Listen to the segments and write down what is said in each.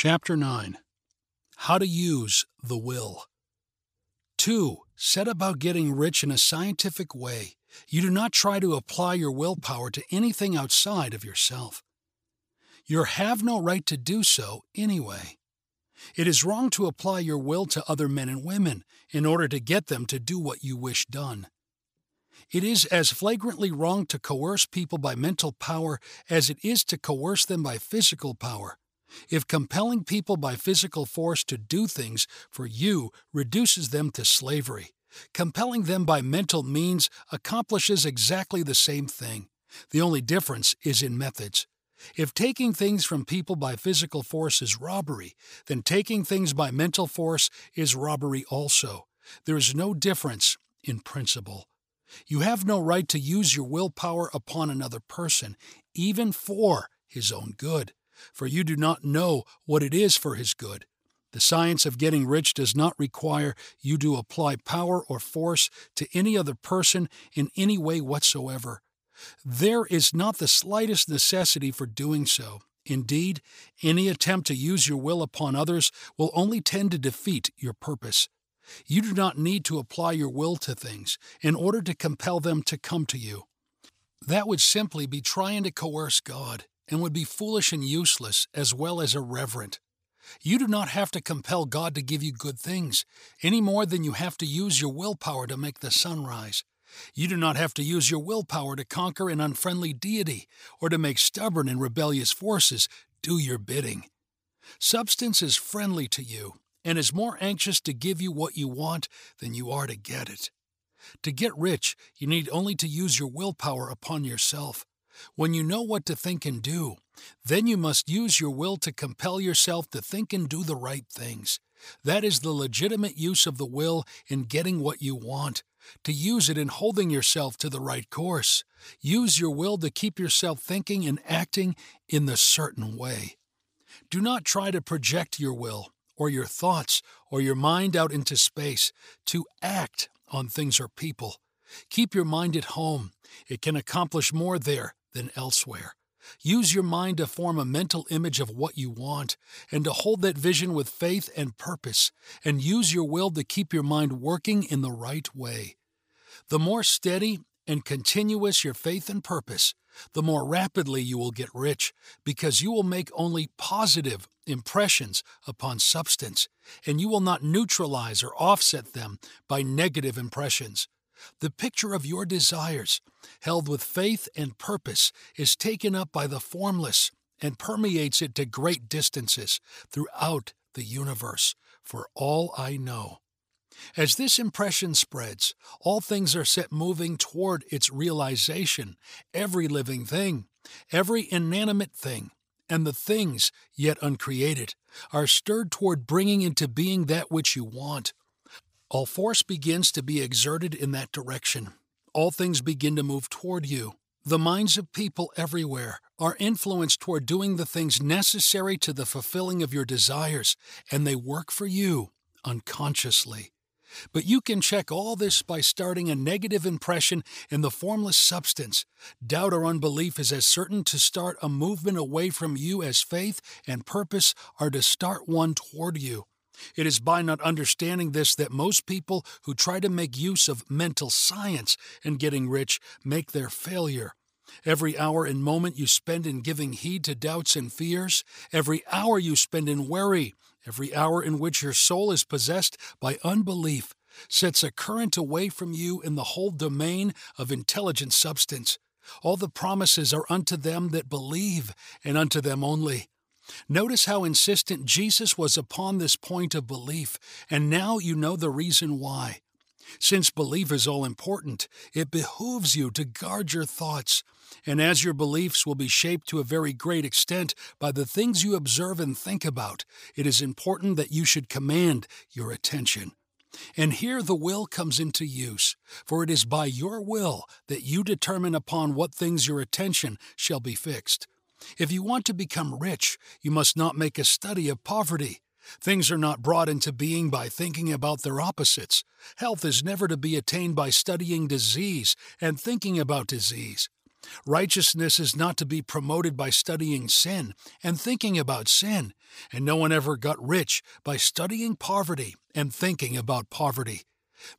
Chapter 9 How to Use the Will. 2. Set about getting rich in a scientific way. You do not try to apply your willpower to anything outside of yourself. You have no right to do so anyway. It is wrong to apply your will to other men and women in order to get them to do what you wish done. It is as flagrantly wrong to coerce people by mental power as it is to coerce them by physical power. If compelling people by physical force to do things for you reduces them to slavery, compelling them by mental means accomplishes exactly the same thing. The only difference is in methods. If taking things from people by physical force is robbery, then taking things by mental force is robbery also. There is no difference in principle. You have no right to use your willpower upon another person, even for his own good, for you do not know what it is for his good. The science of getting rich does not require you to apply power or force to any other person in any way whatsoever. There is not the slightest necessity for doing so. Indeed, any attempt to use your will upon others will only tend to defeat your purpose. You do not need to apply your will to things in order to compel them to come to you. That would simply be trying to coerce God and would be foolish and useless as well as irreverent. You do not have to compel God to give you good things, any more than you have to use your willpower to make the sun rise. You do not have to use your willpower to conquer an unfriendly deity or to make stubborn and rebellious forces do your bidding. Substance is friendly to you and is more anxious to give you what you want than you are to get it. To get rich, you need only to use your willpower upon yourself. When you know what to think and do, then you must use your will to compel yourself to think and do the right things. That is the legitimate use of the will in getting what you want, to use it in holding yourself to the right course. Use your will to keep yourself thinking and acting in the certain way. Do not try to project your will, or your thoughts, or your mind out into space, to act on things or people. Keep your mind at home. It can accomplish more there than elsewhere. Use your mind to form a mental image of what you want and to hold that vision with faith and purpose, and use your will to keep your mind working in the right way. The more steady and continuous your faith and purpose, the more rapidly you will get rich because you will make only positive impressions upon substance, and you will not neutralize or offset them by negative impressions. The picture of your desires, held with faith and purpose, is taken up by the formless and permeates it to great distances throughout the universe, for all I know. As this impression spreads, all things are set moving toward its realization. Every living thing, every inanimate thing, and the things yet uncreated are stirred toward bringing into being that which you want. All force begins to be exerted in that direction. All things begin to move toward you. The minds of people everywhere are influenced toward doing the things necessary to the fulfilling of your desires, and they work for you unconsciously. But you can check all this by starting a negative impression in the formless substance. Doubt or unbelief is as certain to start a movement away from you as faith and purpose are to start one toward you. It is by not understanding this that most people who try to make use of mental science in getting rich make their failure. Every hour and moment you spend in giving heed to doubts and fears, every hour you spend in worry, every hour in which your soul is possessed by unbelief, sets a current away from you in the whole domain of intelligent substance. All the promises are unto them that believe, and unto them only. Notice how insistent Jesus was upon this point of belief, and now you know the reason why. Since belief is all important, it behooves you to guard your thoughts, and as your beliefs will be shaped to a very great extent by the things you observe and think about, it is important that you should command your attention. And here the will comes into use, for it is by your will that you determine upon what things your attention shall be fixed. If you want to become rich, you must not make a study of poverty. Things are not brought into being by thinking about their opposites. Health is never to be attained by studying disease and thinking about disease. Righteousness is not to be promoted by studying sin and thinking about sin, and no one ever got rich by studying poverty and thinking about poverty.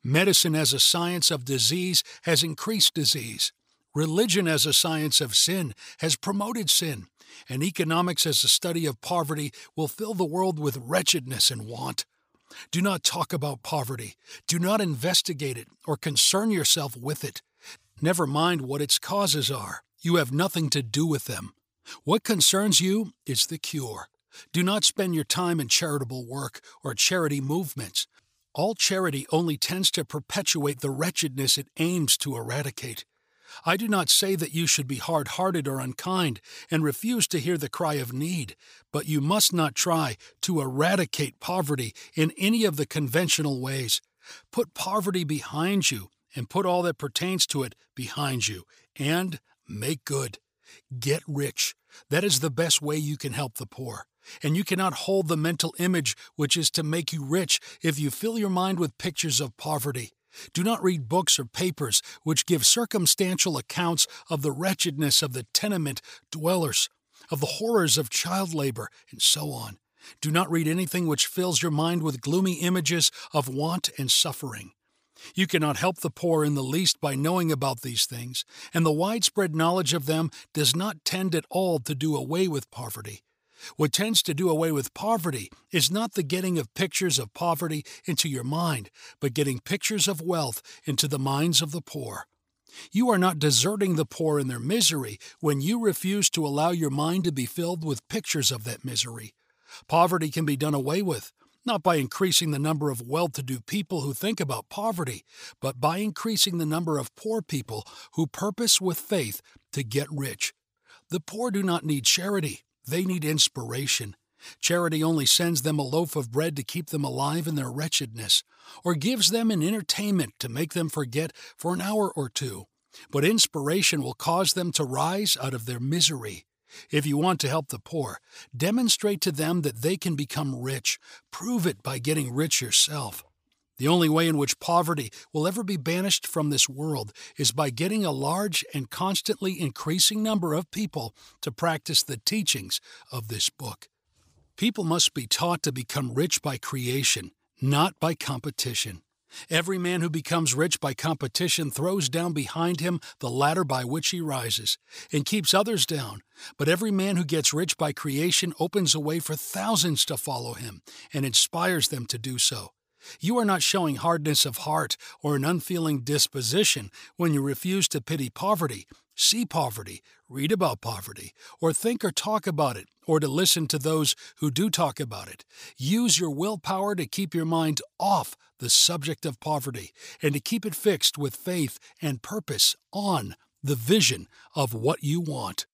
Medicine as a science of disease has increased disease. Religion as a science of sin has promoted sin, and economics as a study of poverty will fill the world with wretchedness and want. Do not talk about poverty. Do not investigate it or concern yourself with it. Never mind what its causes are. You have nothing to do with them. What concerns you is the cure. Do not spend your time in charitable work or charity movements. All charity only tends to perpetuate the wretchedness it aims to eradicate. I do not say that you should be hard hearted or unkind and refuse to hear the cry of need, but you must not try to eradicate poverty in any of the conventional ways. Put poverty behind you and put all that pertains to it behind you, and make good. Get rich. That is the best way you can help the poor. And you cannot hold the mental image which is to make you rich if you fill your mind with pictures of poverty. Do not read books or papers which give circumstantial accounts of the wretchedness of the tenement dwellers, of the horrors of child labor, and so on. Do not read anything which fills your mind with gloomy images of want and suffering. You cannot help the poor in the least by knowing about these things, and the widespread knowledge of them does not tend at all to do away with poverty. What tends to do away with poverty is not the getting of pictures of poverty into your mind, but getting pictures of wealth into the minds of the poor. You are not deserting the poor in their misery when you refuse to allow your mind to be filled with pictures of that misery. Poverty can be done away with, not by increasing the number of well to do people who think about poverty, but by increasing the number of poor people who purpose with faith to get rich. The poor do not need charity, they need inspiration. Charity only sends them a loaf of bread to keep them alive in their wretchedness, or gives them an entertainment to make them forget for an hour or two. But inspiration will cause them to rise out of their misery. If you want to help the poor, demonstrate to them that they can become rich. Prove it by getting rich yourself. The only way in which poverty will ever be banished from this world is by getting a large and constantly increasing number of people to practice the teachings of this book. People must be taught to become rich by creation, not by competition. Every man who becomes rich by competition throws down behind him the ladder by which he rises, and keeps others down. But every man who gets rich by creation opens a way for thousands to follow him, and inspires them to do so. You are not showing hardness of heart or an unfeeling disposition when you refuse to pity poverty, see poverty, read about poverty, or think or talk about it, or to listen to those who do talk about it. Use your willpower to keep your mind off the subject of poverty and to keep it fixed with faith and purpose on the vision of what you want.